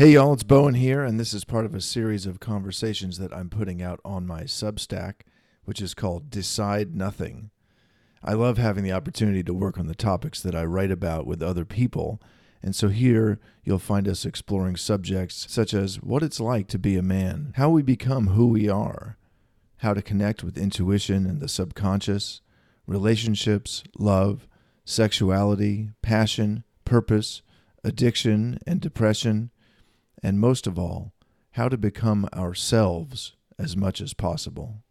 Hey, y'all, it's Bowen here, and this is part of a series of conversations that I'm putting out on my Substack, which is called Decide Nothing. I love having the opportunity to work on the topics that I write about with other people, and so here you'll find us exploring subjects such as what it's like to be a man, how we become who we are, how to connect with intuition and the subconscious, relationships, love, sexuality, passion, purpose, addiction and depression, and most of all, how to become ourselves as much as possible.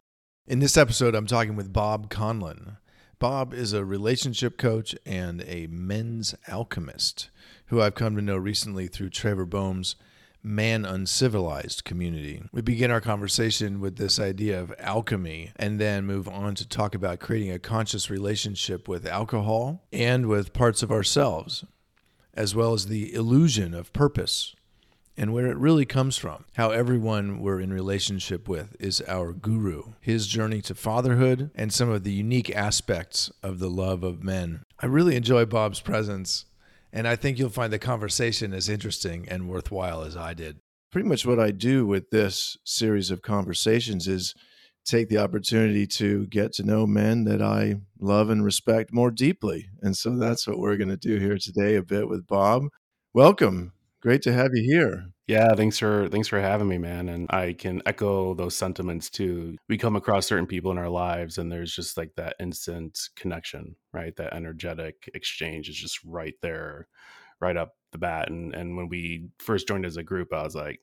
In this episode, I'm talking with Bob Conlin. Bob is a relationship coach and a men's alchemist who I've come to know recently through Traver Boehm's Man Uncivilized community. We begin our conversation with this idea of alchemy and then move on to talk about creating a conscious relationship with alcohol and with parts of ourselves, as well as the illusion of purpose and where it really comes from. How everyone we're in relationship with is our guru, his journey to fatherhood, and some of the unique aspects of the love of men. I really enjoy Bob's presence, and I think you'll find the conversation as interesting and worthwhile as I did. Pretty much what I do with this series of conversations is take the opportunity to get to know men that I love and respect more deeply. And so that's what we're going to do here today a bit with Bob. Welcome. Great to have you here. Yeah, thanks for thanks for having me, man. And I can echo those sentiments too. We come across certain people in our lives, and there's just like that instant connection, right? That energetic exchange is just right there, right up the bat. And and when we first joined as a group, I was like,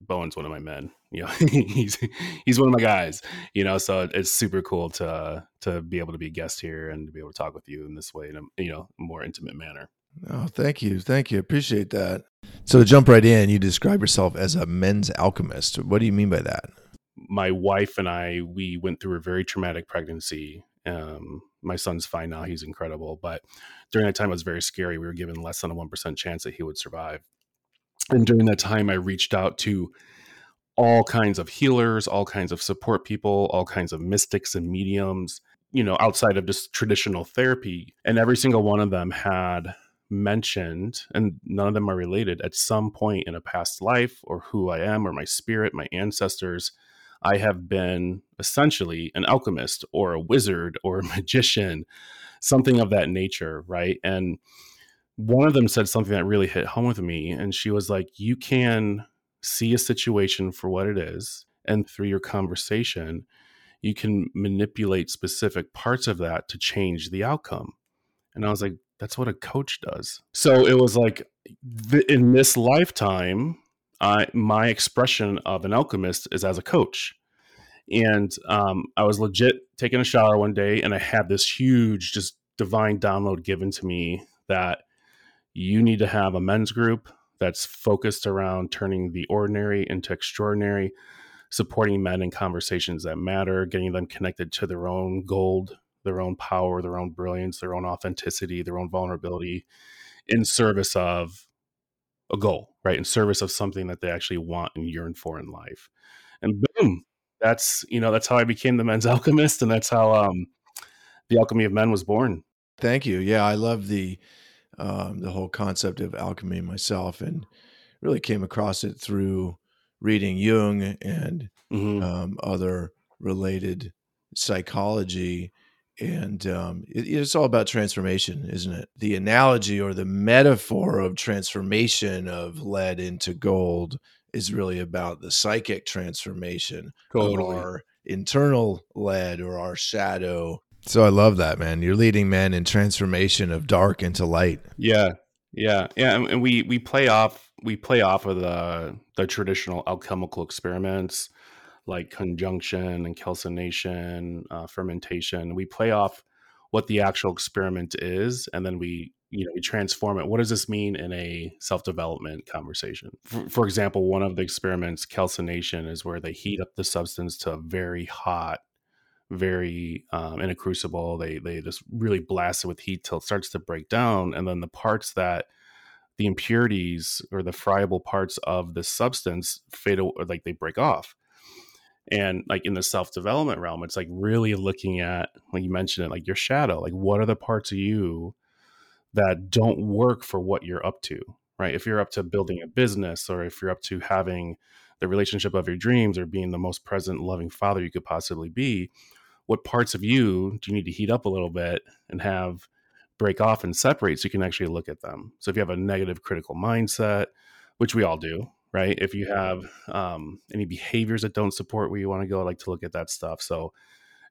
Bowen's one of my men. You know, he's he's one of my guys. You know, so it's super cool to to be able to be a guest here and to be able to talk with you in this way in a you know more intimate manner. Oh, thank you. Thank you. Appreciate that. So, to jump right in, you describe yourself as a men's alchemist. What do you mean by that? My wife and I, we went through a very traumatic pregnancy. Um, my son's fine now. He's incredible. But during that time, it was very scary. We were given less than a 1% chance that he would survive. And during that time, I reached out to all kinds of healers, all kinds of support people, all kinds of mystics and mediums, you know, outside of just traditional therapy. And every single one of them had mentioned, and none of them are related, at some point in a past life or who I am or my spirit, my ancestors, I have been essentially an alchemist or a wizard or a magician, something of that nature, right? And one of them said something that really hit home with me. And she was like, You can see a situation for what it is. And through your conversation, you can manipulate specific parts of that to change the outcome. And I was like, that's what a coach does. So it was like th- in this lifetime, I my expression of an alchemist is as a coach. And um, I was legit taking a shower one day, and I had this huge, just divine download given to me that you need to have a men's group that's focused around turning the ordinary into extraordinary, supporting men in conversations that matter, getting them connected to their own gold their own power, their own brilliance, their own authenticity, their own vulnerability in service of a goal, right? In service of something that they actually want and yearn for in life. And boom, that's, you know, that's how I became the men's alchemist. And that's how um, the alchemy of men was born. Thank you. Yeah, I love the, um, the whole concept of alchemy myself and really came across it through reading Jung and mm-hmm. um, other related psychology and um, it, it's all about transformation, isn't it? The analogy or the metaphor of transformation of lead into gold is really about the psychic transformation totally. of our internal lead or our shadow. So I love that, man. You're leading men in transformation of dark into light. Yeah, yeah, yeah. And we we play off we play off of the the traditional alchemical experiments like conjunction and calcination, uh, fermentation. We play off what the actual experiment is, and then we you know we transform it. What does this mean in a self development conversation? For, for example, one of the experiments, calcination, is where they heat up the substance to very hot very um, in a crucible. They they just really blast it with heat till it starts to break down, and then the parts that the impurities or the friable parts of the substance fade like they break off and like in the self-development realm it's like really looking at like you mentioned it like your shadow like what are the parts of you that don't work for what you're up to right? If you're up to building a business or if you're up to having the relationship of your dreams or being the most present, loving father you could possibly be, what parts of you do you need to heat up a little bit and have break off and separate so you can actually look at them? So if you have a negative critical mindset, which we all do, right? If you have um, any behaviors that don't support where you want to go, I like to look at that stuff. So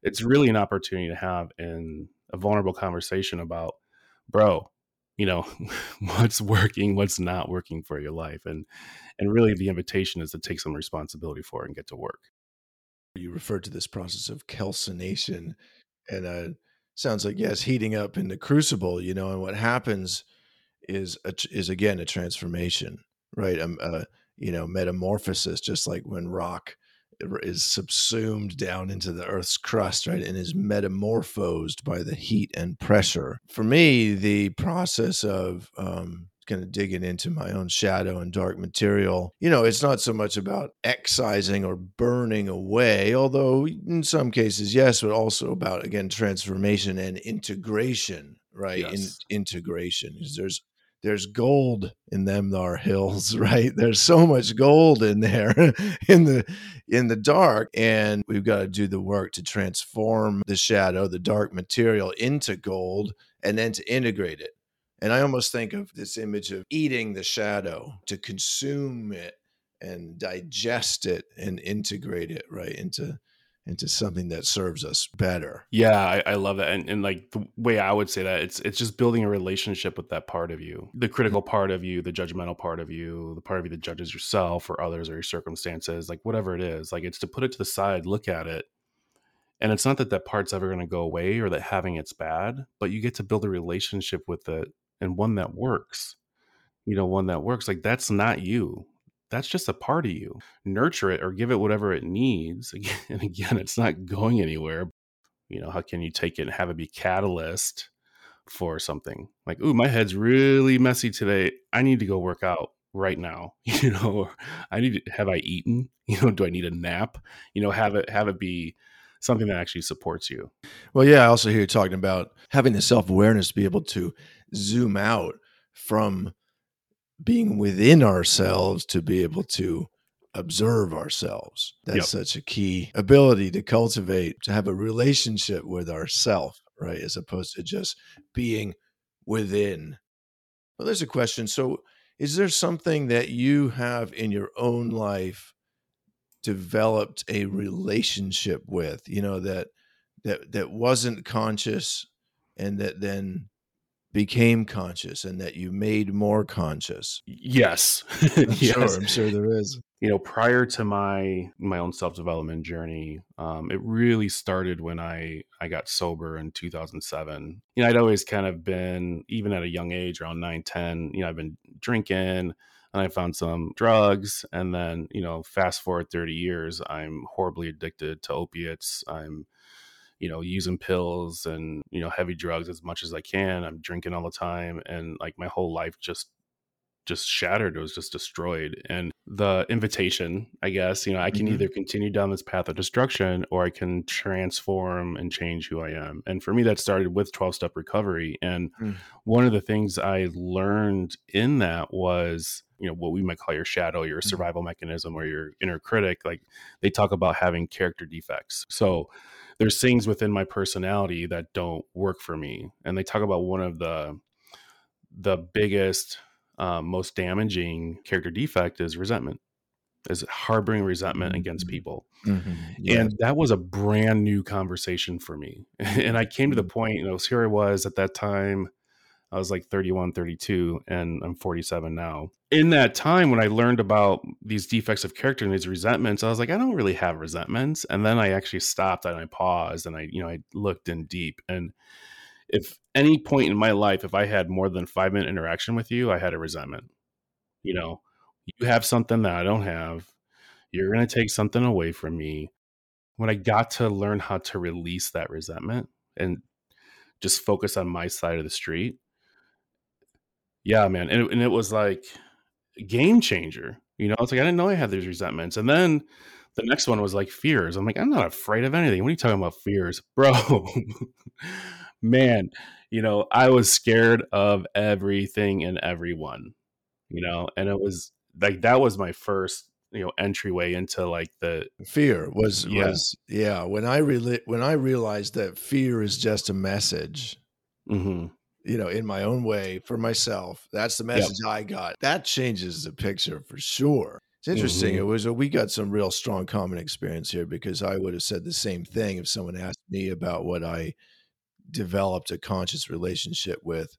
it's really an opportunity to have in a vulnerable conversation about, bro, you know, what's working, what's not working for your life. And and really the invitation is to take some responsibility for it and get to work. You referred to this process of calcination and uh sounds like yes, heating up in the crucible, you know, and what happens is a, is again a transformation, right? Um, uh, you know, metamorphosis, just like when rock is subsumed down into the earth's crust, right, and is metamorphosed by the heat and pressure. For me, the process of um, kind of digging into my own shadow and dark material, you know, it's not so much about excising or burning away, although in some cases, yes, but also about, again, transformation and integration, right? Yes. In, integration. There's there's gold in them thar hills right? There's so much gold in there in the in the dark. And we've got to do the work to transform the shadow the dark material into gold and then to integrate it. And i almost think of this image of eating the shadow to consume it and digest it and integrate it right into into something that serves us better. Yeah, I, I, love that. And, and like the way I would say that, it's it's just building a relationship with that part of you, the critical mm-hmm. part of you, the judgmental part of you, the part of you that judges yourself or others or your circumstances, like whatever it is. Like it's to put it to the side, look at it. And it's not that that part's ever going to go away or that having it's bad, but you get to build a relationship with it and one that works. You know, one that works. Like that's not you that's just a part of you. Nurture it or give it whatever it needs. And again, it's not going anywhere. You know, how can you take it and have it be catalyst for something? Like, ooh, my head's really messy today. I need to go work out right now. You know, I need to have I eaten? You know, do I need a nap? You know, have it have it be something that actually supports you. Well, yeah, I also hear you talking about having the self-awareness to be able to zoom out from being within ourselves to be able to observe ourselves. That's yep. such a key ability to cultivate, to have a relationship with ourself, right? As opposed to just being within. Well, there's a question. So, is there something that you have in your own life developed a relationship with, you know, that that that wasn't conscious and that then became conscious and that you made more conscious. Yes. I'm yes. sure i'm sure there is. You know prior to my my own self-development journey um, it really started when i i got sober in 2007 you know i'd always kind of been even at a young age around 9 10 you know i've been drinking and i found some drugs. And then you know fast forward 30 years i'm horribly addicted to opiates. I'm you know, using pills and, you know, heavy drugs as much as I can. I'm drinking all the time and like my whole life just just shattered. It was just destroyed. And the invitation, I guess, you know, I can mm-hmm. either continue down this path of destruction or I can transform and change who I am. And for me, that started with 12 step recovery. And mm. one of the things I learned in that was, you know, what we might call your shadow, your mm-hmm. survival mechanism or your inner critic. Like they talk about having character defects. So, there's things within my personality that don't work for me and they talk about one of the the biggest um, most damaging character defect is resentment is harboring resentment mm-hmm. against people mm-hmm. yeah. and that was a brand new conversation for me and i came to the mm-hmm. point you know here i was at that time I was like 31, 32, and I'm 47 now. In that time, when I learned about these defects of character and these resentments, I was like, I don't really have resentments. And then I actually stopped and I paused and I, you know, I looked in deep. And if any point in my life, if I had more than five minute interaction with you, I had a resentment. You know, you have something that I don't have. You're going to take something away from me. When I got to learn how to release that resentment and just focus on my side of the street, yeah, man, and it, and it was like game changer. You know, it's like I didn't know I had these resentments, and then the next one was like fears. I'm like, I'm not afraid of anything. What are you talking about, fears, bro? man, you know, I was scared of everything and everyone. you know, and it was like that was my first you know entryway into like the fear was Yeah. was yeah when i really when i realized that fear is just a message Mhm. You know in my own way for myself that's the message i got that changes the picture for sure it's interesting Mhm. it was a, we got some real strong common experience here because i would have said the same thing if someone asked me about what i developed a conscious relationship with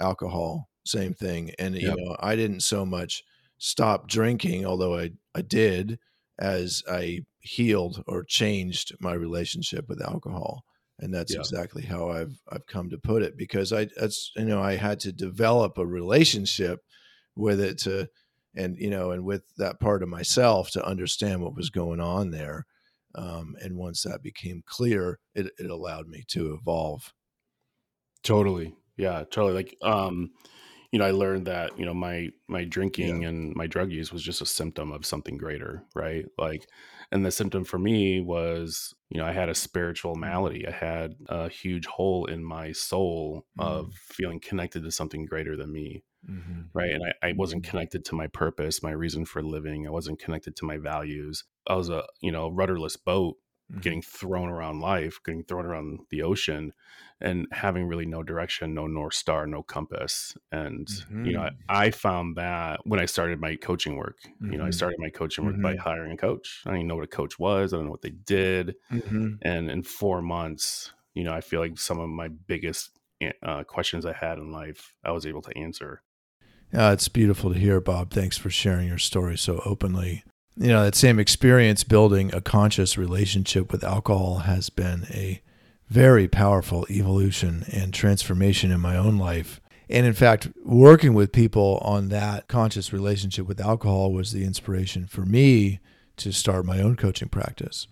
alcohol same thing and Yep. you know i didn't so much stop drinking although i i did as i healed or changed my relationship with alcohol and that's Yeah. exactly how i've i've come to put it because i that's you know i had to develop a relationship with it to and you know and with that part of myself to understand what was going on there um, and once that became clear it, it allowed me to evolve Totally. Yeah, totally. Like, um, you know, I learned that, you know, my my drinking and my drug use was just a symptom of something greater, right? Like, and the symptom for me was, you know, I had a spiritual malady. I had a huge hole in my soul of feeling connected to something greater than me, mm-hmm. right? And I, I wasn't connected to my purpose, my reason for living. I wasn't connected to my values. I was a, you know, rudderless boat Mm-hmm. getting thrown around life, getting thrown around the ocean, and having really no direction, no north star, no compass. And you know. I, I found that when I started my coaching work. You know, I Mhm. started my coaching work by Mhm. hiring a coach. I didn't know what a coach was. I don't know what they did. Mm-hmm. And in four months, you know, I feel like some of my biggest uh, questions I had in life, I was able to answer. Yeah, it's beautiful to hear, Bob. Thanks for sharing your story so openly. You know, that same experience building a conscious relationship with alcohol has been a very powerful evolution and transformation in my own life. And in fact, working with people on that conscious relationship with alcohol was the inspiration for me to start my own coaching practice.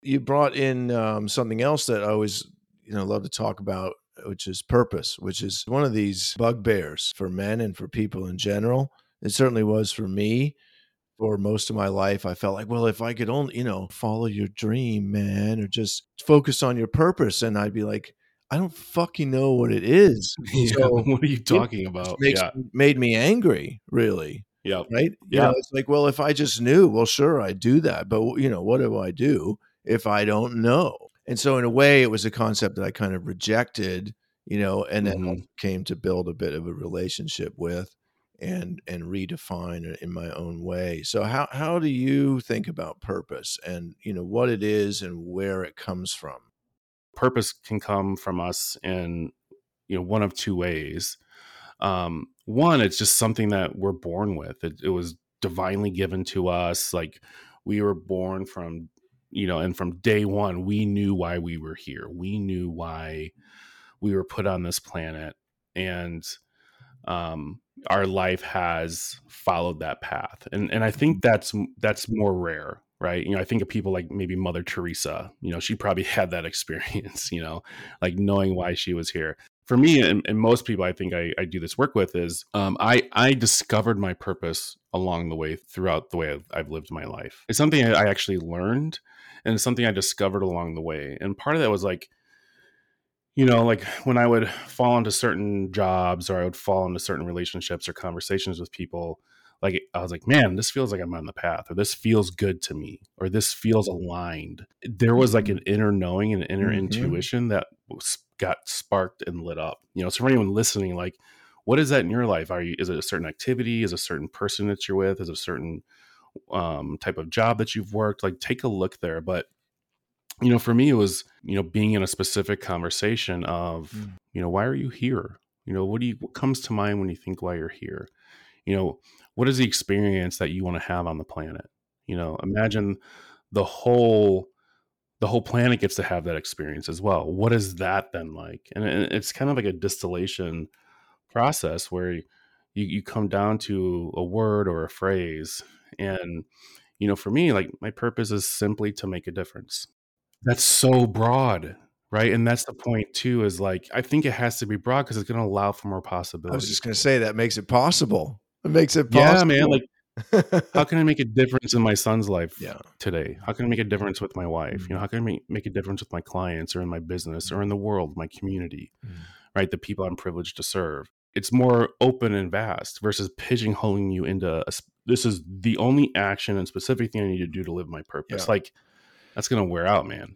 You brought in um, something else that I always, you know, love to talk about, which is purpose, which is one of these bugbears for men and for people in general. It certainly was for me for most of my life. I felt like, well, if I could only, you know, follow your dream, man, or just focus on your purpose, and I'd be like, I don't fucking know what it is. Yeah, So what are you talking it about? makes, Yeah, made me angry, really. yeah, Right? You Yeah. know, it's like, well, if I just knew, well, sure, I'd do that. But, you know, what do I do if I don't know? And so, in a way, it was a concept that I kind of rejected, you know, and then Mhm. came to build a bit of a relationship with and and redefine it in my own way. So how how do you think about purpose and you know what it is and where it comes from? purpose can come from us in you know one of two ways um one it's just something that we're born with it, it was divinely given to us like we were born from you know and from day one we knew why we were here we knew why we were put on this planet and um our life has followed that path. And and i think that's that's more rare right? You know i think of people like maybe mother teresa you know she probably had that experience you know like knowing why she was here. For me and, and most people i think I, I do this work with is um, i i discovered my purpose along the way throughout the way I've, I've lived my life. It's something I, I actually learned and it's something i discovered along the way. And part of that was like you know, like when I would fall into certain jobs or I would fall into certain relationships or conversations with people, like I was like, man, this feels like I'm on the path, or this feels good to me, or this feels aligned. There was like an inner knowing and inner Mhm. intuition that got sparked and lit up. You know, so for anyone listening, like, what is that in your life? Are you is it a certain activity? Is a certain person that you're with? Is a certain um, type of job that you've worked? Like, take a look there. But you know, for me, it was, you know, being in a specific conversation of, Mm. you know, why are you here? You know, what do you, what comes to mind when you think why you're here? You know, what is the experience that you want to have on the planet? You know, imagine the whole, the whole planet gets to have that experience as well. What is that then like? And it's kind of like a distillation process where you, you come down to a word or a phrase. And, you know, for me, like my purpose is simply to make a difference that's so broad, right? And that's the point too. Is like I think it has to be broad because it's going to allow for more possibilities. I was just going to say that makes it possible. It makes it yeah, man. Like, how can I make a difference in my son's life yeah. today? How can I make a difference with my wife? You know, Mhm. how can I make, make a difference with my clients or in my business or in the world, my community, Mhm. right? The people I'm privileged to serve. it's more open and vast versus pigeonholing you into a, this is the only action and specific thing I need to do to live my purpose. Yeah. Like that's gonna wear out, man.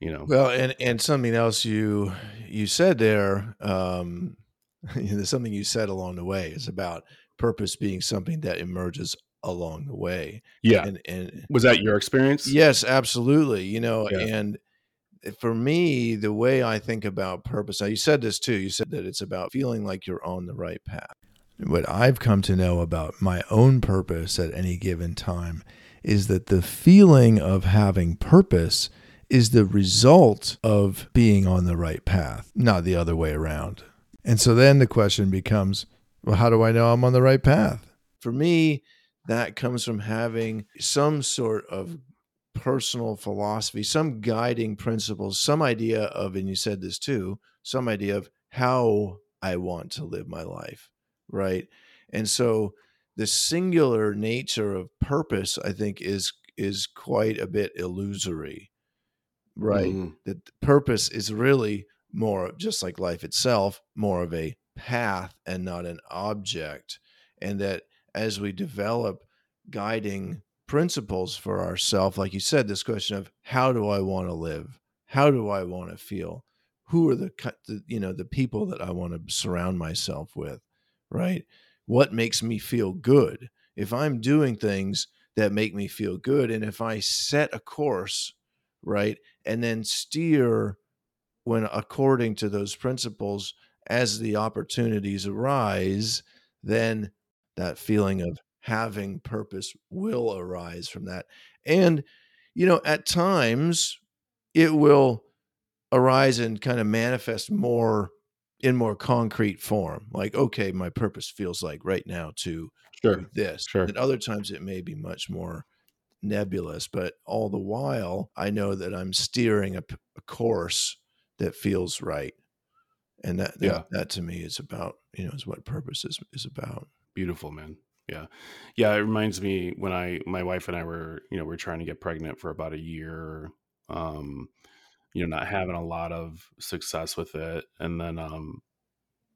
You know. Well, and and something else you you said there, um, there's something you said along the way is about purpose being something that emerges along the way. Yeah. And and Was that your experience? yes, absolutely. You know, Yeah. and for me, the way I think about purpose, now you said this too. You said that it's about feeling like you're on the right path. What I've come to know about my own purpose at any given time is that the feeling of having purpose is the result of being on the right path, not the other way around. And so then the question becomes, well, how do I know I'm on the right path? For me, that comes from having some sort of personal philosophy, some guiding principles, some idea of, and you said this too, some idea of how I want to live my life, right? And so the singular nature of purpose, I think, is is quite a bit illusory, right? Mhm. That purpose is really more just like life itself, more of a path and not an object, and that as we develop guiding principles for ourselves, like you said, this question of how do I want to live? How do I want to feel? Who are the, the you know the people that I want to surround myself with, right? What makes me feel good? If I'm doing things that make me feel good, and if I set a course, right, and then steer when according to those principles as the opportunities arise, then that feeling of having purpose will arise from that. And, you know, at times it will arise and kind of manifest more in more concrete form. Like, okay, my purpose feels like right now to Sure. do this. Sure. And other times it may be much more nebulous, but all the while I know that I'm steering a course that feels right. And that, that Yeah. that to me is about, you know, is what purpose is is about. Beautiful, man. Yeah. Yeah. It reminds me when I, my wife and I were, you know, we are trying to get pregnant for about a year, um, you know, not having a lot of success with it. And then, um,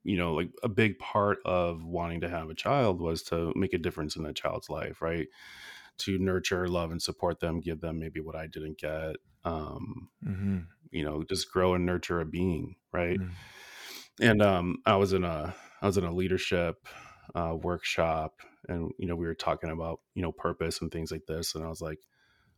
you know, like a big part of wanting to have a child was to make a difference in that child's life, right? To nurture, love, and support them, give them maybe what I didn't get. Um, Mm-hmm. you know, just grow and nurture a being, right? Mm. and um i was in a i was in a leadership uh workshop and you know we were talking about you know purpose and things like this and i was like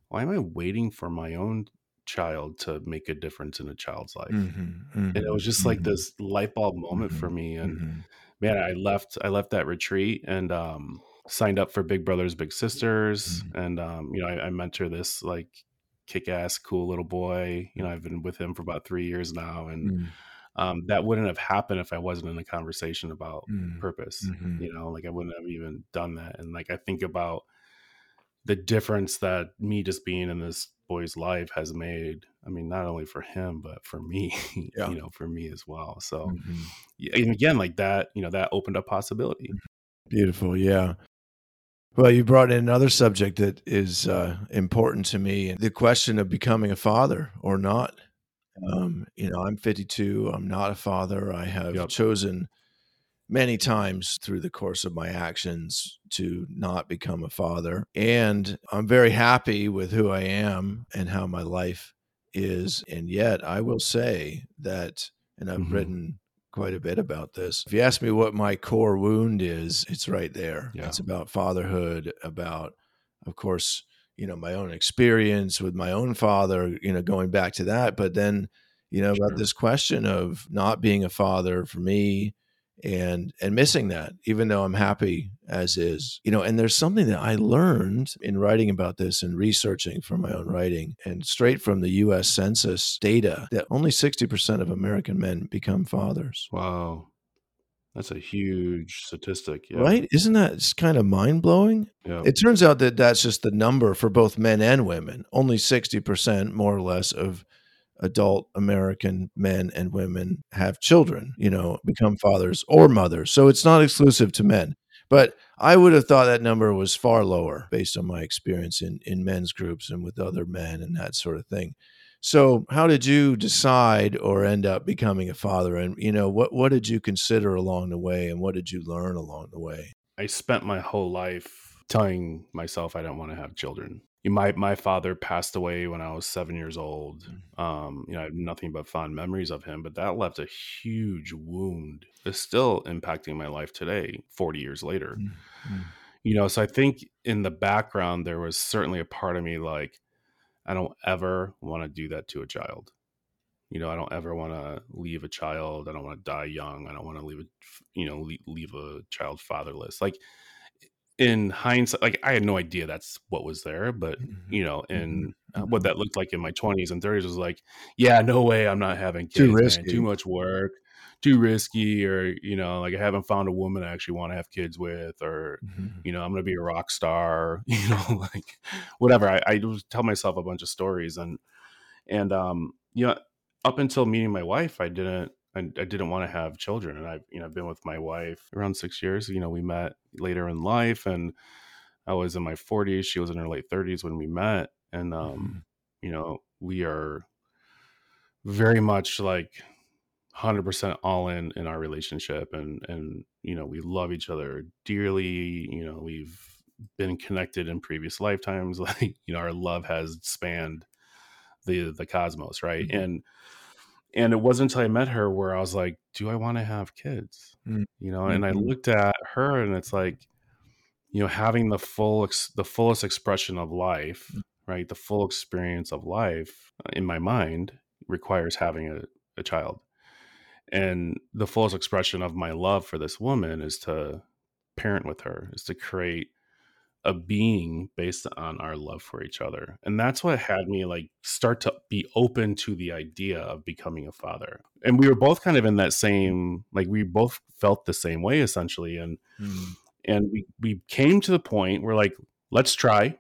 why am i waiting for my own child to make a difference in a child's life Mm-hmm. and it was just like this light bulb moment for me and Mm-hmm. man i left i left that retreat and um signed up for big brothers big sisters and um you know I, I mentor this like kick-ass cool little boy you know i've been with him for about three years now and Mm-hmm. um, that wouldn't have happened if I wasn't in a conversation about Mm-hmm. purpose. Mhm. You know, like I wouldn't have even done that. And like I think about the difference that me just being in this boy's life has made. I mean, not only for him, but for me, Yeah. you know, for me as well. So, Mhm. yeah, and again, like that, you know, that opened up possibility. Beautiful, yeah. Well, you brought in another subject that is uh, important to me: the question of becoming a father or not. Um, you know, I'm 52. I'm not a father. I have Yep. chosen many times through the course of my actions to not become a father, and I'm very happy with who I am and how my life is. And yet, I will say that, and I've Mhm. written quite a bit about this. If you ask me what my core wound is, it's right there. Yeah. It's about fatherhood, about, of course, you know, my own experience with my own father, you know, going back to that. But then, you know, Sure. about this question of not being a father for me and and missing that even though i'm happy as is you know and there's something that i learned in writing about this and researching for my own writing and straight from the us census data that only 60% of american men become fathers Wow. That's a huge statistic. Yeah. right isn't that kind of mind-blowing Yeah. it turns out that that's just the number for both men and women only 60% more or less of adult american men and women have children you know become fathers or mothers so it's not exclusive to men but i would have thought that number was far lower based on my experience in in men's groups and with other men and that sort of thing So, how did you decide or end up becoming a father? And you know, what what did you consider along the way, and what did you learn along the way? I spent my whole life telling myself I don't want to have children. My my father passed away when I was seven years old. Mm. Um, you know, I have nothing but fond memories of him, but that left a huge wound. It's still impacting my life today, forty years later. Mm. You know, so I think in the background there was certainly a part of me like I don't ever want to do that to a child. You know, I don't ever want to leave a child. I don't want to die young. I don't want to leave a, you know, leave a child fatherless. Like in hindsight, like I had no idea that's what was there, but Mhm. you know, and uh, Mhm. what that looked like in my twenties and thirties was like, yeah, no way, I'm not having kids, Too man. risky. too much work, too risky, or you know, like I haven't found a woman I actually want to have kids with, or Mhm. you know, I'm gonna be a rock star, you know, like whatever. I, I just tell myself a bunch of stories and and um, you know, up until meeting my wife, I didn't I, I didn't want to have children. And I've you know, I've been with my wife around six years. You know, we met later in life and I was in my forties, she was in her late thirties when we met. And um, you know, we are very much like 100% all in in our relationship and and you know we love each other dearly you know we've been connected in previous lifetimes like you know our love has spanned the the cosmos right Mhm. and and it wasn't until i met her where i was like do i want to have kids Mm. you know and i Mhm. looked at her and it's like you know having the full ex- the fullest expression of life Mm. right the full experience of life uh, in my mind requires having a, a child and the fullest expression of my love for this woman is to parent with her is to create a being based on our love for each other and that's what had me like start to be open to the idea of becoming a father and we were both kind of in that same like we both felt the same way essentially and Mm. and we we came to the point where like let's try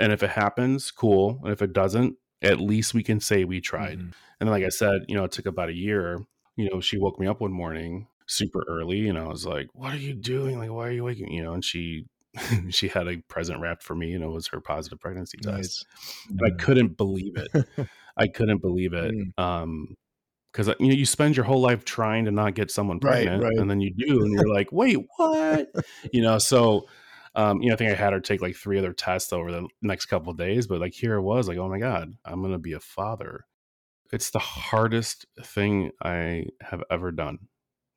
and if it happens cool and if it doesn't at least we can say we tried Mhm. and like I said, you know, it took about a year. You know, she woke me up one morning super early and I was like, What are you doing? Like, why are you waking? You know, and she she had a present wrapped for me and it was her positive pregnancy test. Nice. And I couldn't believe it. I couldn't believe it. Mm. Um because you know you spend your whole life trying to not get someone pregnant, right. and then you do, and you're like, "Wait, what?" you know. So, um, you know, I think I had her take like three other tests over the next couple of days, but like here it was, like, "Oh my god, I'm gonna be a father." It's the hardest thing I have ever done,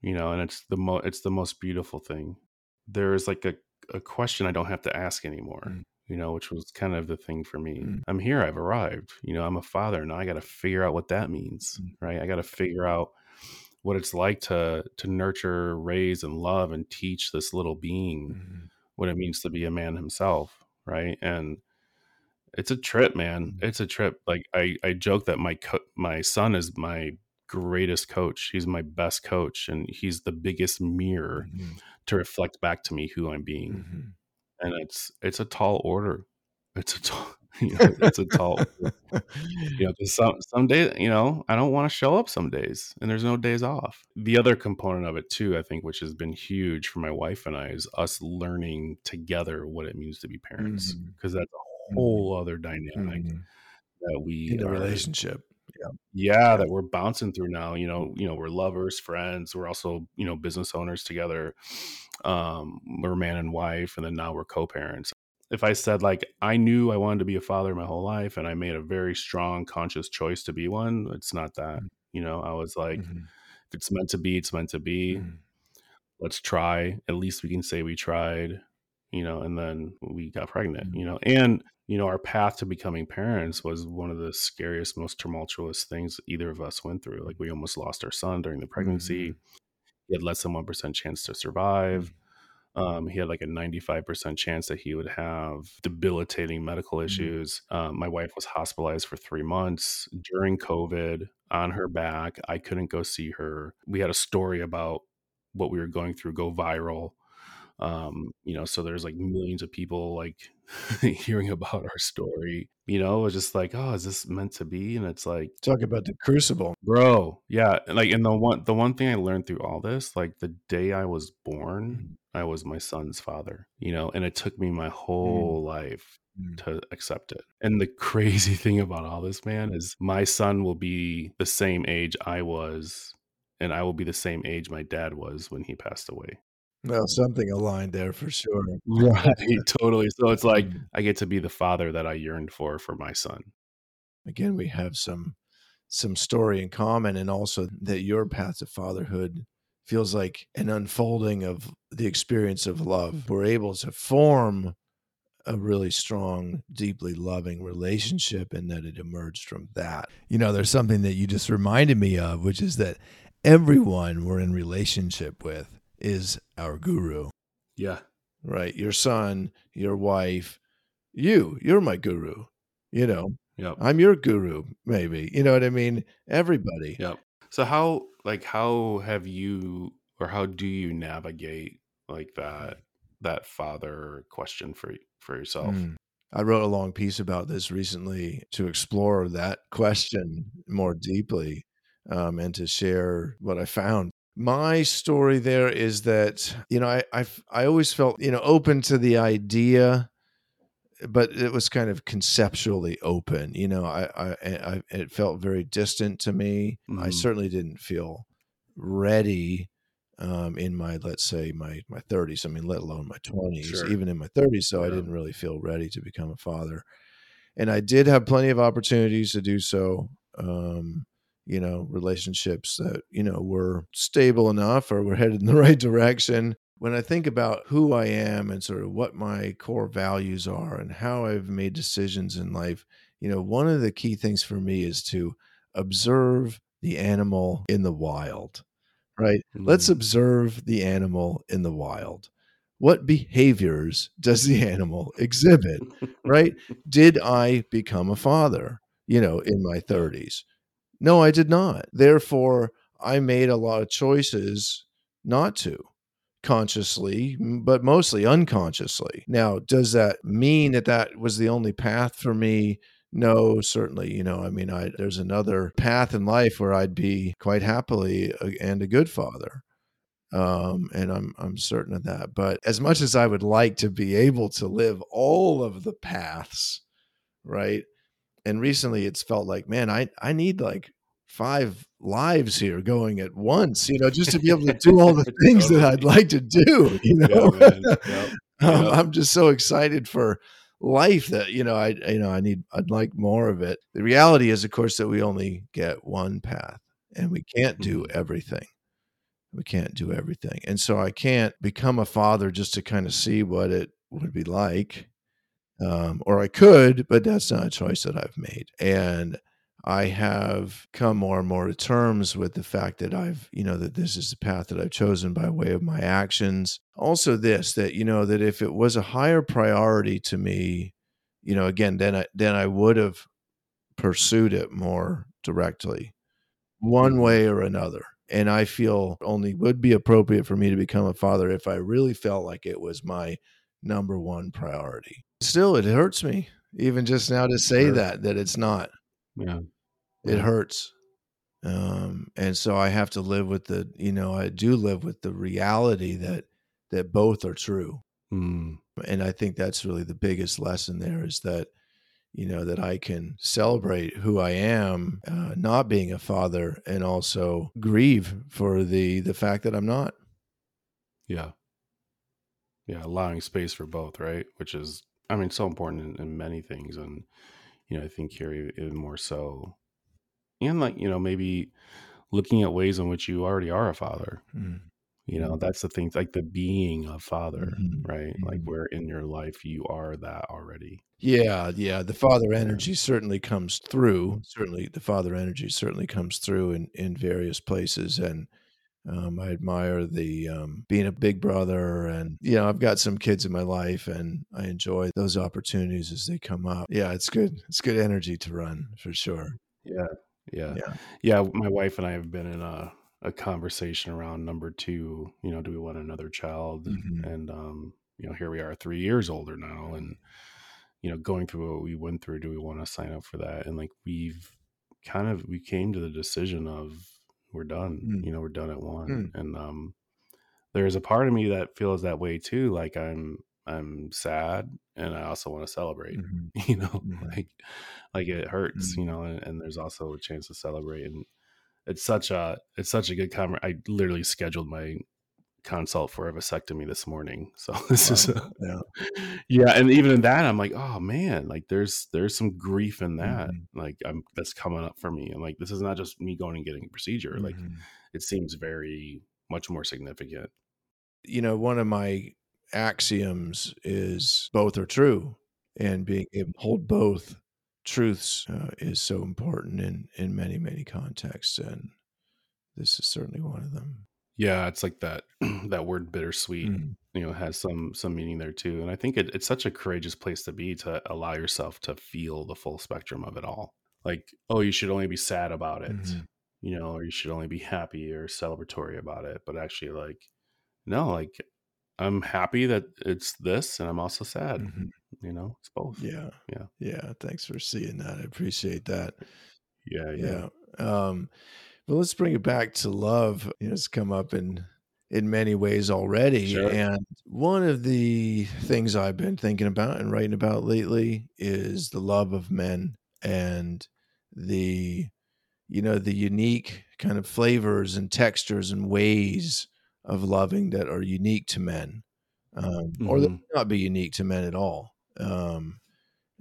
you know, and it's the mo it's the most beautiful thing. There is like a a question I don't have to ask anymore, Mm. you know, which was kind of the thing for me. Mm. I'm here, I've arrived, you know, I'm a father. Now I got to figure out what that means, Mm. right? I got to figure out what it's like to to nurture, raise and love and teach this little being Mhm. what it means to be a man himself, right? And it's a trip, man. Mm. It's a trip. Like I I joke that my co- my son is my greatest coach. He's my best coach and he's the biggest mirror Mhm. to reflect back to me who I'm being. Mhm. And it's it's a tall order. It's a tall you know, it's a tall order. You know, some some days, you know, I don't want to show up some days, and there's no days off. The other component of it too, I think, which has been huge for my wife and I, is us learning together what it means to be parents, because that's a whole other dynamic Mhm. that we In the relationship. Yeah. yeah, that we're bouncing through now. You know, you know, we're lovers, friends. We're also, you know, business owners together. Um, we're man and wife, and then now we're co-parents. If I said like I knew I wanted to be a father my whole life, and I made a very strong, conscious choice to be one, it's not that. Mm. You know, I was like, Mhm. if it's meant to be, it's meant to be. Mhm. Let's try. At least we can say we tried. You know, and then we got pregnant. Mm. You know, and you know, our path to becoming parents was one of the scariest, most tumultuous things either of us went through. Like we almost lost our son during the pregnancy. Mhm. He had less than one percent chance to survive. Mm. Um, he had like a 95% chance that he would have debilitating medical Mm. issues. Um, my wife was hospitalized for three months during COVID on her back. I couldn't go see her. We had a story about what we were going through go viral. Um, you know, so there's like millions of people like hearing about our story. You know, it was just like, oh, is this meant to be? And it's like, Talk about the crucible. bro, yeah. Like, and the one the one thing I learned through all this, like the day I was born, I was my son's father, you know, and it took me my Mm. whole life Mm. to accept it. And the crazy thing about all this, man, is my son will be the same age I was, and I will be the same age my dad was when he passed away. Well, something aligned there for sure. Right, totally. So it's like. I get to be the father that I yearned for for my son. Again, we have some some story in common, and also that your path to fatherhood feels like an unfolding of the experience of love. We're able to form a really strong, deeply loving relationship, and that it emerged from that. You know, there's something that you just reminded me of, which is that everyone we're in relationship with is our guru, Yeah. right? Your son, your wife, you, you're my guru. You know, Yep. I'm your guru, maybe. You know what I mean? Everybody. Yep. So how like how have you or how do you navigate like that that father question for for yourself? Mm. I wrote a long piece about this recently to explore that question more deeply um, and to share what I found. My story there is that you know I I I always felt you know open to the idea, but it was kind of conceptually open. You know, I I, I it felt very distant to me. I Mhm. certainly didn't feel ready um, in my let's say my my 30s. I mean, let alone my 20s, Sure. even in my 30s. So I didn't really feel ready to become a father, and I did have plenty of opportunities to do so. Um, you know, relationships that you know were stable enough or were headed in the right direction. When I think about who I am and sort of what my core values are and how I've made decisions in life, you know, one of the key things for me is to observe the animal in the wild, right? Let's Mm. observe the animal in the wild. What behaviors does the animal exhibit, right? Did I become a father, you know, in my 30s? No, I did not. Therefore, I made a lot of choices not to consciously, but mostly unconsciously. Now, does that mean that that was the only path for me? No, certainly. You know, I mean, I there's another path in life where I'd be quite happily a, and a good father. Um, and I'm I'm certain of that. But as much as I would like to be able to live all of the paths, right? And recently it's felt like, man, I I need like five lives here going at once, you know, just to be able to do all the things that I'd like to do, you Yeah, know. man. Yep. um, Yep. I'm just so excited for life that you know I you know I need I'd like more of it. The reality is, of course, that we only get one path, and we can't do Mhm. everything. We can't do everything, and so I can't become a father just to kind of see what it would be like um, or I could, but that's not a choice that I've made. And I have come more and more to terms with the fact that I've, you know, that this is the path that I've chosen by way of my actions. Also, this that you know that if it was a higher priority to me, you know, again, then I then I would have pursued it more directly, one Mhm. way or another. And I feel only would be appropriate for me to become a father if I really felt like it was my number one priority. Still, it hurts me even just now to say Sure. that that it's not. Yeah. It hurts. Um, and so I have to live with the, you know, I do live with the reality that that both are true. Mm. And I think that's really the biggest lesson there is that, you know, that I can celebrate who I am, uh, not being a father, and also grieve for the the fact that I'm not. Yeah. Yeah. Allowing space for both, right? Which is, I mean, so important in, in many things. And, you know, I think here even more so. And like, you know, maybe looking at ways in which you already are a father. Mm, You know, that's the thing, like the being a father, mhm, right? Like mhm. where in your life you are that already. Yeah, yeah. The father energy certainly comes through. Certainly, the father energy certainly comes through in in various places, and um, I admire the um, being a big brother, and you know, I've got some kids in my life, and I enjoy those opportunities as they come up. Yeah, it's good. It's good energy to run for sure. Yeah. Yeah. Yeah. Yeah. My wife and I have been in a, a conversation around number two, you know, do we want another child? Mhm. And, um, you know, here we are three years older now and, you know, going through what we went through, do we want to sign up for that? And like, we've kind of, we came to the decision of we're done, Mm. you know, we're done at one. Mm. And, um, there's a part of me that feels that way too. Like I'm I'm sad and I also want to celebrate. Mhm. You know, Mhm. like like it hurts, you Mhm. know, and, and there's also a chance to celebrate. And it's such a it's such a good conver I literally scheduled my consult for a vasectomy this morning. So this is Wow. Yeah. yeah, and even in that, I'm like, oh man, like there's there's some grief in that. Mhm. Like I'm that's coming up for me. I'm like, this is not just me going and getting a procedure. Like Mhm. it seems very much more significant. you know, one of my axioms is both are true, and being able to hold both truths uh, is so important in in many many contexts, and this is certainly one of them. Yeah, it's like that that word bittersweet, Mm. you know, has some some meaning there too. And I think it, it's such a courageous place to be to allow yourself to feel the full spectrum of it all. Like, oh, you should only be sad about it, Mhm. you know, or you should only be happy or celebratory about it. But actually, like, no, like I'm happy that it's this, and I'm also sad. Mhm. You know, it's both. Yeah, Yeah. yeah. Thanks for seeing that. I appreciate that. Yeah, yeah. Yeah. Um, but let's bring it back to love. You know, it's come up in in many ways already. Sure. And one of the things I've been thinking about and writing about lately is the love of men and the you know the unique kind of flavors and textures and ways of loving that are unique to men um, or that Mhm. may not be unique to men at all um,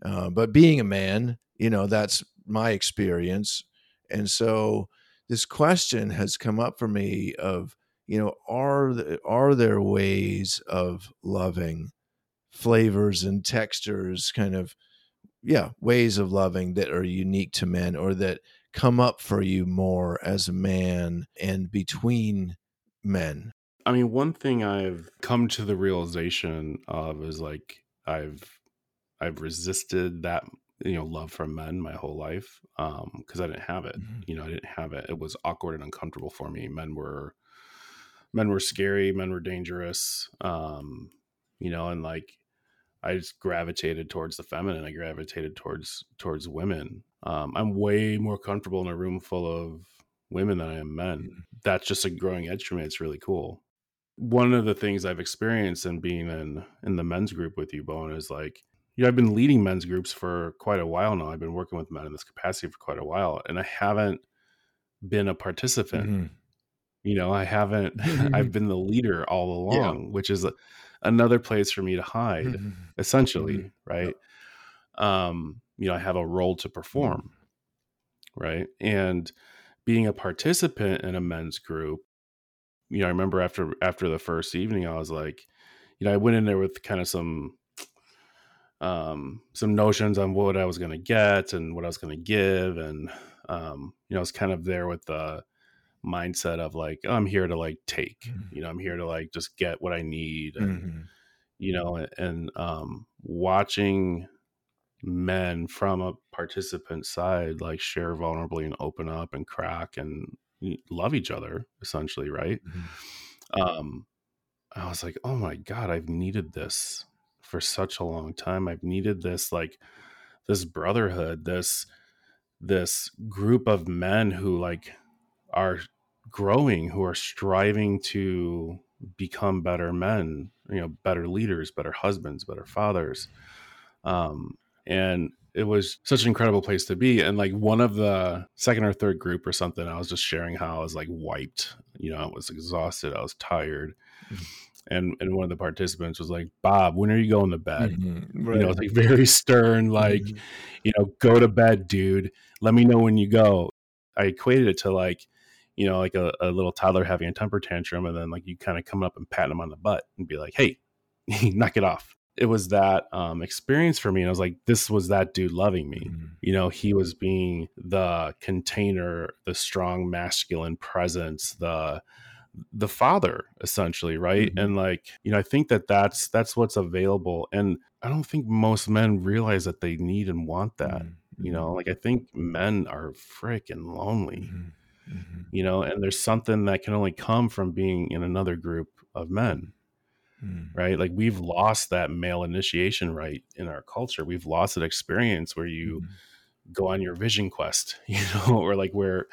uh, but being a man you know that's my experience and so this question has come up for me of you know are are there ways of loving flavors and textures kind of yeah ways of loving that are unique to men or that come up for you more as a man and between men I mean, one thing I've come to the realization of is like I've I've resisted that you know love for men my whole life um because I didn't have it. Mhm. You know, I didn't have it. It was awkward and uncomfortable for me. Men were men were scary, men were dangerous. Um, you know, and like I just gravitated towards the feminine. I gravitated towards towards women. Um, I'm way more comfortable in a room full of women than I am men. That's just a growing edge for me. It's really cool. One of the things I've experienced in being in in the men's group with you, Bowen, is like you know, I've been leading men's groups for quite a while now. I've been working with men in this capacity for quite a while, and I haven't been a participant. Mhm. You know, I haven't. I've been the leader all Yeah. along, which is a, another place for me to hide Mhm. essentially right um you know i have a role to perform right and being a participant in a men's group you know i remember after after the first evening i was like you know i went in there with kind of some um some notions on what i was going to get and what i was going to give and um you know i was kind of there with the mindset of like oh, i'm here to like take Mhm. you know i'm here to like just get what i need and Mhm. you know and, and um watching men from a participant side like share vulnerably and open up and crack and love each other essentially right? Mhm. um i was like oh my god i've needed this for such a long time. I've needed this like this brotherhood this this group of men who like are growing who are striving to become better men you know better leaders better husbands better fathers. Um and it was such an incredible place to be and like one of the second or third group or something i was just sharing how i was like wiped you know i was exhausted i was tired Mhm. and and one of the participants was like bob when are you going to bed Mhm. you know Right. like very stern like Mhm. you know go to bed dude let me know when you go i equated it to like you know like a, a little toddler having a temper tantrum and then like you kind of come up and pat him on the butt and be like hey knock it off it was that um experience for me and i was like this was that dude loving me Mhm. you know he was being the container the strong masculine presence the the father essentially right Mhm. and like you know i think that that's that's what's available and i don't think most men realize that they need and want that Mhm. you know like i think men are freaking lonely Mhm. Mhm. you know and there's something that can only come from being in another group of men Mhm. right like we've lost that male initiation right in our culture we've lost that experience where you Mhm. go on your vision quest you know or like where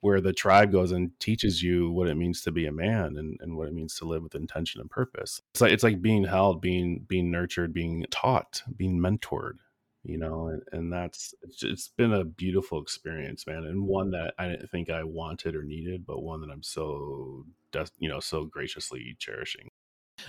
where the tribe goes and teaches you what it means to be a man and, and what it means to live with intention and purpose. It's like it's like being held, being being nurtured, being taught, being mentored, you know, and, and that's it's, it's been a beautiful experience, man, and one that I didn't think I wanted or needed, but one that I'm so you know so graciously cherishing.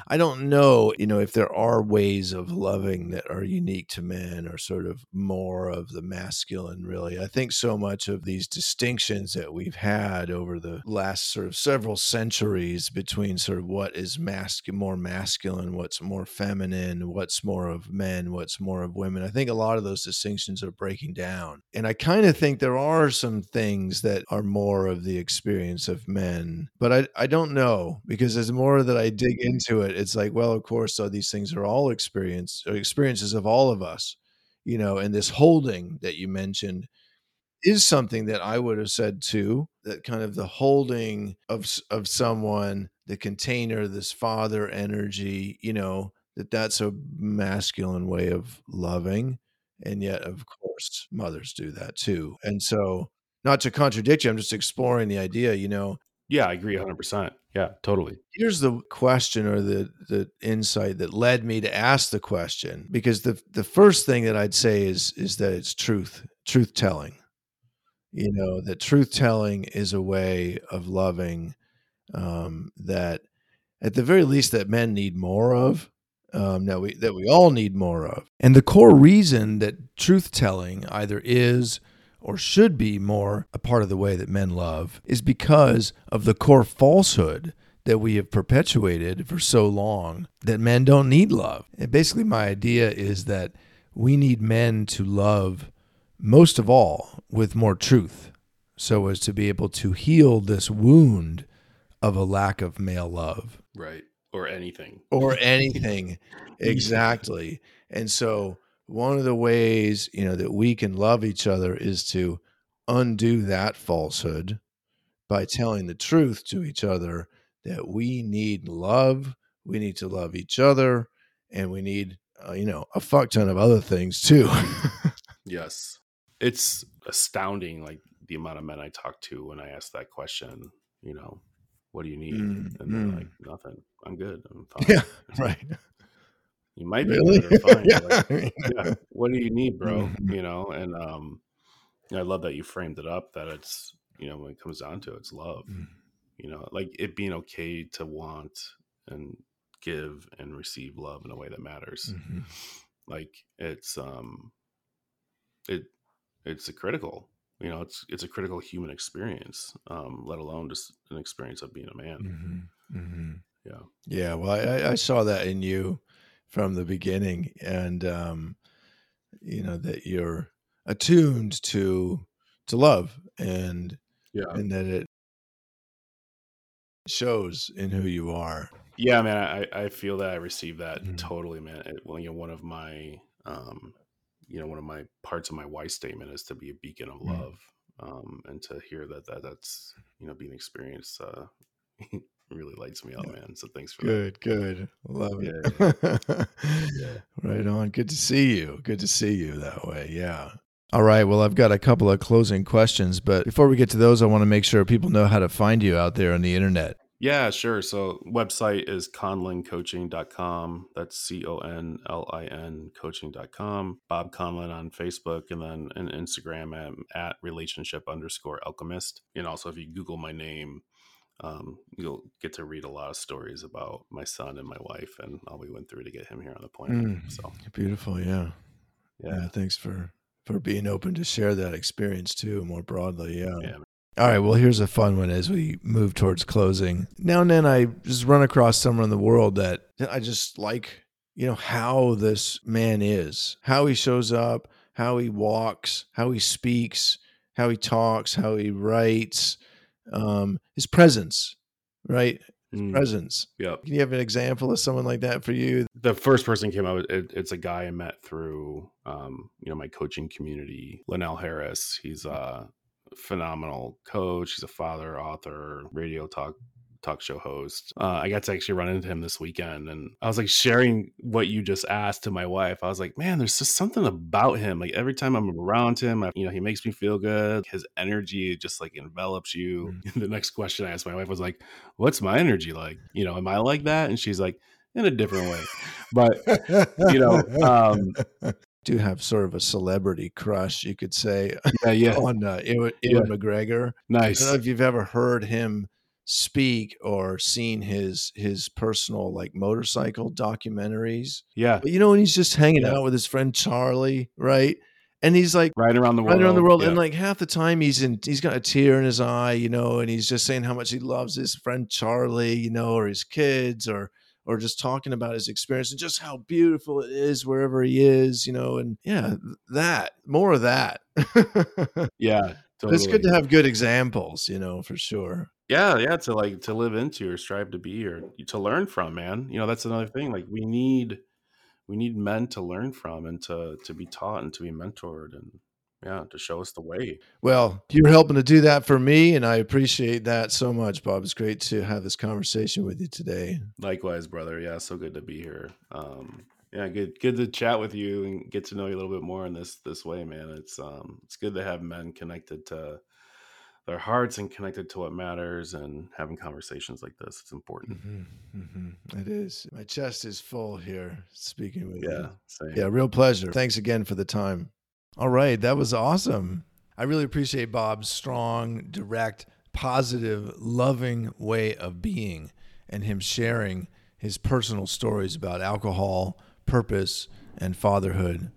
I don't know, you know, if there are ways of loving that are unique to men or sort of more of the masculine, really. I think so much of these distinctions that we've had over the last sort of several centuries between sort of what is masculine, more masculine, what's more feminine, what's more of men, what's more of women. I think a lot of those distinctions are breaking down. And I kind of think there are some things that are more of the experience of men, but I, I don't know because as more that I dig mm. into it, it's like, well, of course, so these things are all experience uh, experiences of all of us, you know, and this holding that you mentioned is something that I would have said too, that kind of the holding of of someone, the container, this father energy, you know, that that's a masculine way of loving. And yet, of course, mothers do that too. And so, not to contradict you, I'm just exploring the idea, you know, yeah, I agree 100%. Yeah, totally. Here's the question or the the insight that led me to ask the question because the the first thing that I'd say is is that it's truth, truth telling. You know, that truth telling is a way of loving um, that at the very least that men need more of. Um, that we that we all need more of. And the core reason that truth telling either is or should be more a part of the way that men love is because of the core falsehood that we have perpetuated for so long that men don't need love. And basically, my idea is that we need men to love most of all with more truth so as to be able to heal this wound of a lack of male love. Right. Or anything. Or anything. exactly. And so one of the ways you know that we can love each other is to undo that falsehood by telling the truth to each other that we need love we need to love each other and we need uh, you know a fuck ton of other things too. Yes. It's astounding like the amount of men i talk to when i ask that question you know what do you need? Mm, and they're mm. like nothing. I'm good. I'm fine. yeah right you might be really? yeah. Like, yeah. What do you need, bro? You know, and um, I love that you framed it up that it's you know when it comes down to it, it's love. Mm-hmm. You know, like it being okay to want and give and receive love in a way that matters. Mm-hmm. Like it's um, it it's a critical. You know, it's it's a critical human experience, um, let alone just an experience of being a man. Mm-hmm. Mm-hmm. Yeah, yeah. Well, I, I saw that in you from the beginning and um, you know that you're attuned to to love and yeah and that it shows in who you are yeah man i i feel that i received that mm-hmm. totally man it, well you know one of my um you know one of my parts of my why statement is to be a beacon of mm-hmm. love um and to hear that that that's you know being experienced uh really lights me up, man. So thanks for good, that. good. Love it. Yeah. yeah. Right on. Good to see you. Good to see you that way. Yeah. All right. Well, I've got a couple of closing questions, but before we get to those, I want to make sure people know how to find you out there on the internet. Yeah, sure. So website is conlincoaching.com. That's C O N L I N coaching.com. Bob Conlin on Facebook and then an Instagram at, at relationship underscore alchemist. And also if you Google my name, um, you'll get to read a lot of stories about my son and my wife and all we went through to get him here on the planet. Mm, so beautiful, yeah. yeah. yeah, Thanks for for being open to share that experience too, more broadly. Yeah. yeah. All right. Well, here's a fun one as we move towards closing. Now and then, I just run across someone in the world that I just like. You know how this man is, how he shows up, how he walks, how he speaks, how he talks, how he writes um, his presence, right? His mm. presence. Yeah. Can you have an example of someone like that for you? The first person came out. It, it's a guy I met through, um, you know, my coaching community. Linnell Harris. He's a phenomenal coach. He's a father, author, radio talk talk show host. Uh, I got to actually run into him this weekend, and I was like sharing what you just asked to my wife. I was like, man, there's just something about him. Like every time I'm around him, I, you know, he makes me feel good. His energy just like envelops you. Mm. the next question I asked my wife was like, what's my energy like? You know, am I like that? And she's like, in a different way. But you know, um, do have sort of a celebrity crush, you could say. Yeah, yeah. on uh, Ewan, Ewan yeah. McGregor. Nice. I don't know if you've ever heard him speak or seen his his personal like motorcycle documentaries. Yeah. But you know when he's just hanging yeah. out with his friend Charlie, right? And he's like right around the world, riding around the world, yeah. and like half the time he's in, he's got a tear in his eye, you know, and he's just saying how much he loves his friend Charlie, you know, or his kids, or or just talking about his experience and just how beautiful it is wherever he is, you know, and yeah, that more of that. yeah, totally. it's good to have good examples, you know, for sure. Yeah, yeah, to like to live into or strive to be or to learn from, man. You know, that's another thing. Like we need we need men to learn from and to to be taught and to be mentored and yeah, to show us the way. Well, you're helping to do that for me, and I appreciate that so much, Bob. It's great to have this conversation with you today. Likewise, brother. Yeah, so good to be here. Um, yeah, good good to chat with you and get to know you a little bit more in this this way, man. It's um it's good to have men connected to their hearts and connected to what matters and having conversations like this. It's important. Mm-hmm, mm-hmm. It is. My chest is full here speaking with yeah, you. Same. Yeah, real pleasure. Thanks again for the time. All right, that was awesome. I really appreciate Bob's strong, direct, positive, loving way of being and him sharing his personal stories about alcohol, purpose, and fatherhood.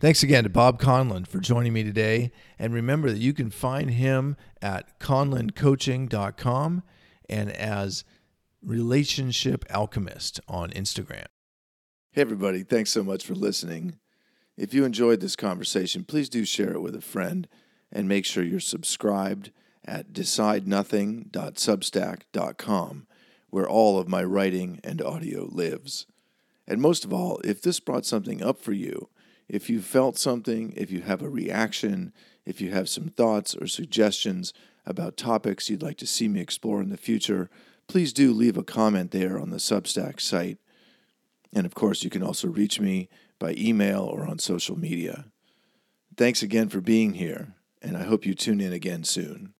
Thanks again to Bob Conlin for joining me today. And remember that you can find him at conlincoaching.com and as Relationship Alchemist on Instagram. Hey, everybody. Thanks so much for listening. If you enjoyed this conversation, please do share it with a friend and make sure you're subscribed at decidenothing.substack.com, where all of my writing and audio lives. And most of all, if this brought something up for you, if you felt something, if you have a reaction, if you have some thoughts or suggestions about topics you'd like to see me explore in the future, please do leave a comment there on the Substack site. And of course, you can also reach me by email or on social media. Thanks again for being here, and I hope you tune in again soon.